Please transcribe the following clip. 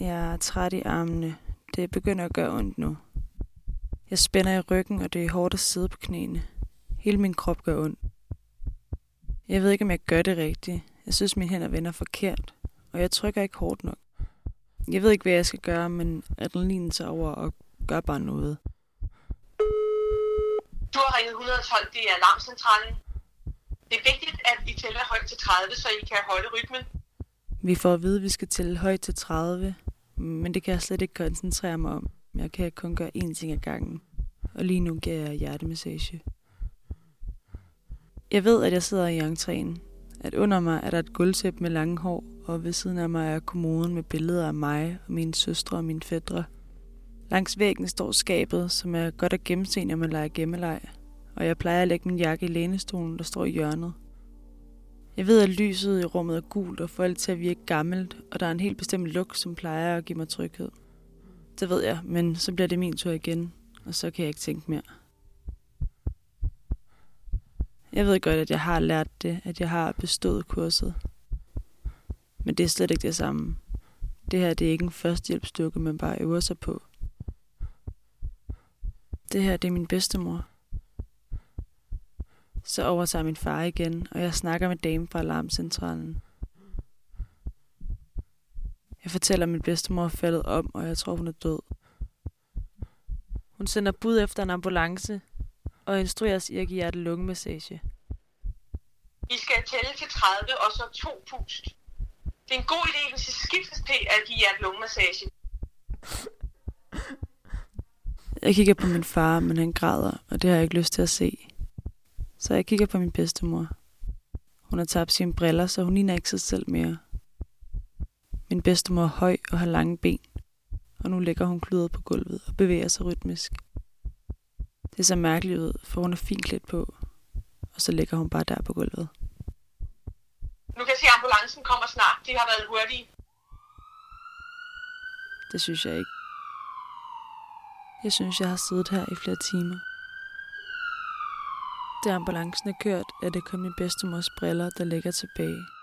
Jeg er træt i armene. Det begynder at gøre ondt nu. Jeg spænder i ryggen, og det er hårdt at sidde på knæene. Hele min krop gør ondt. Jeg ved ikke, om jeg gør det rigtigt. Jeg synes, mine hænder vender forkert, og jeg trykker ikke hårdt nok. Jeg ved ikke, hvad jeg skal gøre, men adrenalinen tager over og gør bare noget. Du har ringet 112, det er alarmcentralen. Det er vigtigt, at I tæller højt til 30, så I kan holde rytmen. Vi får at vide, at vi skal tælle højt til 30, men det kan jeg slet ikke koncentrere mig om. Jeg kan kun gøre én ting ad gangen, og lige nu giver jeg hjertemassage. Jeg ved, at jeg sidder i entréen, at under mig er der et gulvtæppe med lange hår, og ved siden af mig er kommoden med billeder af mig og mine søstre og mine fædre. Langs væggen står skabet, som er godt at gennemse, når man leger gemmeleg, og jeg plejer at lægge min jakke i lænestolen, der står i hjørnet. Jeg ved, at lyset i rummet er gult og får alt til at virke gammelt, og der er en helt bestemt lugt, som plejer at give mig tryghed. Det ved jeg, men så bliver det min tur igen, og så kan jeg ikke tænke mere. Jeg ved godt, at jeg har lært det, at jeg har bestået kurset. Men det er slet ikke det samme. Det her det er ikke en førstehjælpsdukke, man bare øver sig på. Det her det er min bedstemor. Så overtager min far igen, og jeg snakker med damen fra alarmcentralen. Jeg fortæller, at min bedstemor er faldet om, og jeg tror, hun er død. Hun sender bud efter en ambulance, og instrueres i at give hjertet lungemassage. I skal tælle til 30, og så to pust. Det er en god idé, hvis I skiftes til at give jer lungemassage. Jeg kigger på min far, men han græder, og det har jeg ikke lyst til at se. Så jeg kigger på min bedstemor. Hun har tabt sine briller, så hun ligner ikke sig selv mere. Min bedstemor er høj og har lange ben, og nu ligger hun kludet på gulvet og bevæger sig rytmisk. Det ser mærkeligt ud, for hun er fint klædt på, og så ligger hun bare der på gulvet. Nu kan jeg se, at ambulancen kommer snart. De har været hurtige. Det synes jeg ikke. Jeg synes, jeg har siddet her i flere timer. Da ambulancen er kørt, er det kun min bedstemors briller, der ligger tilbage.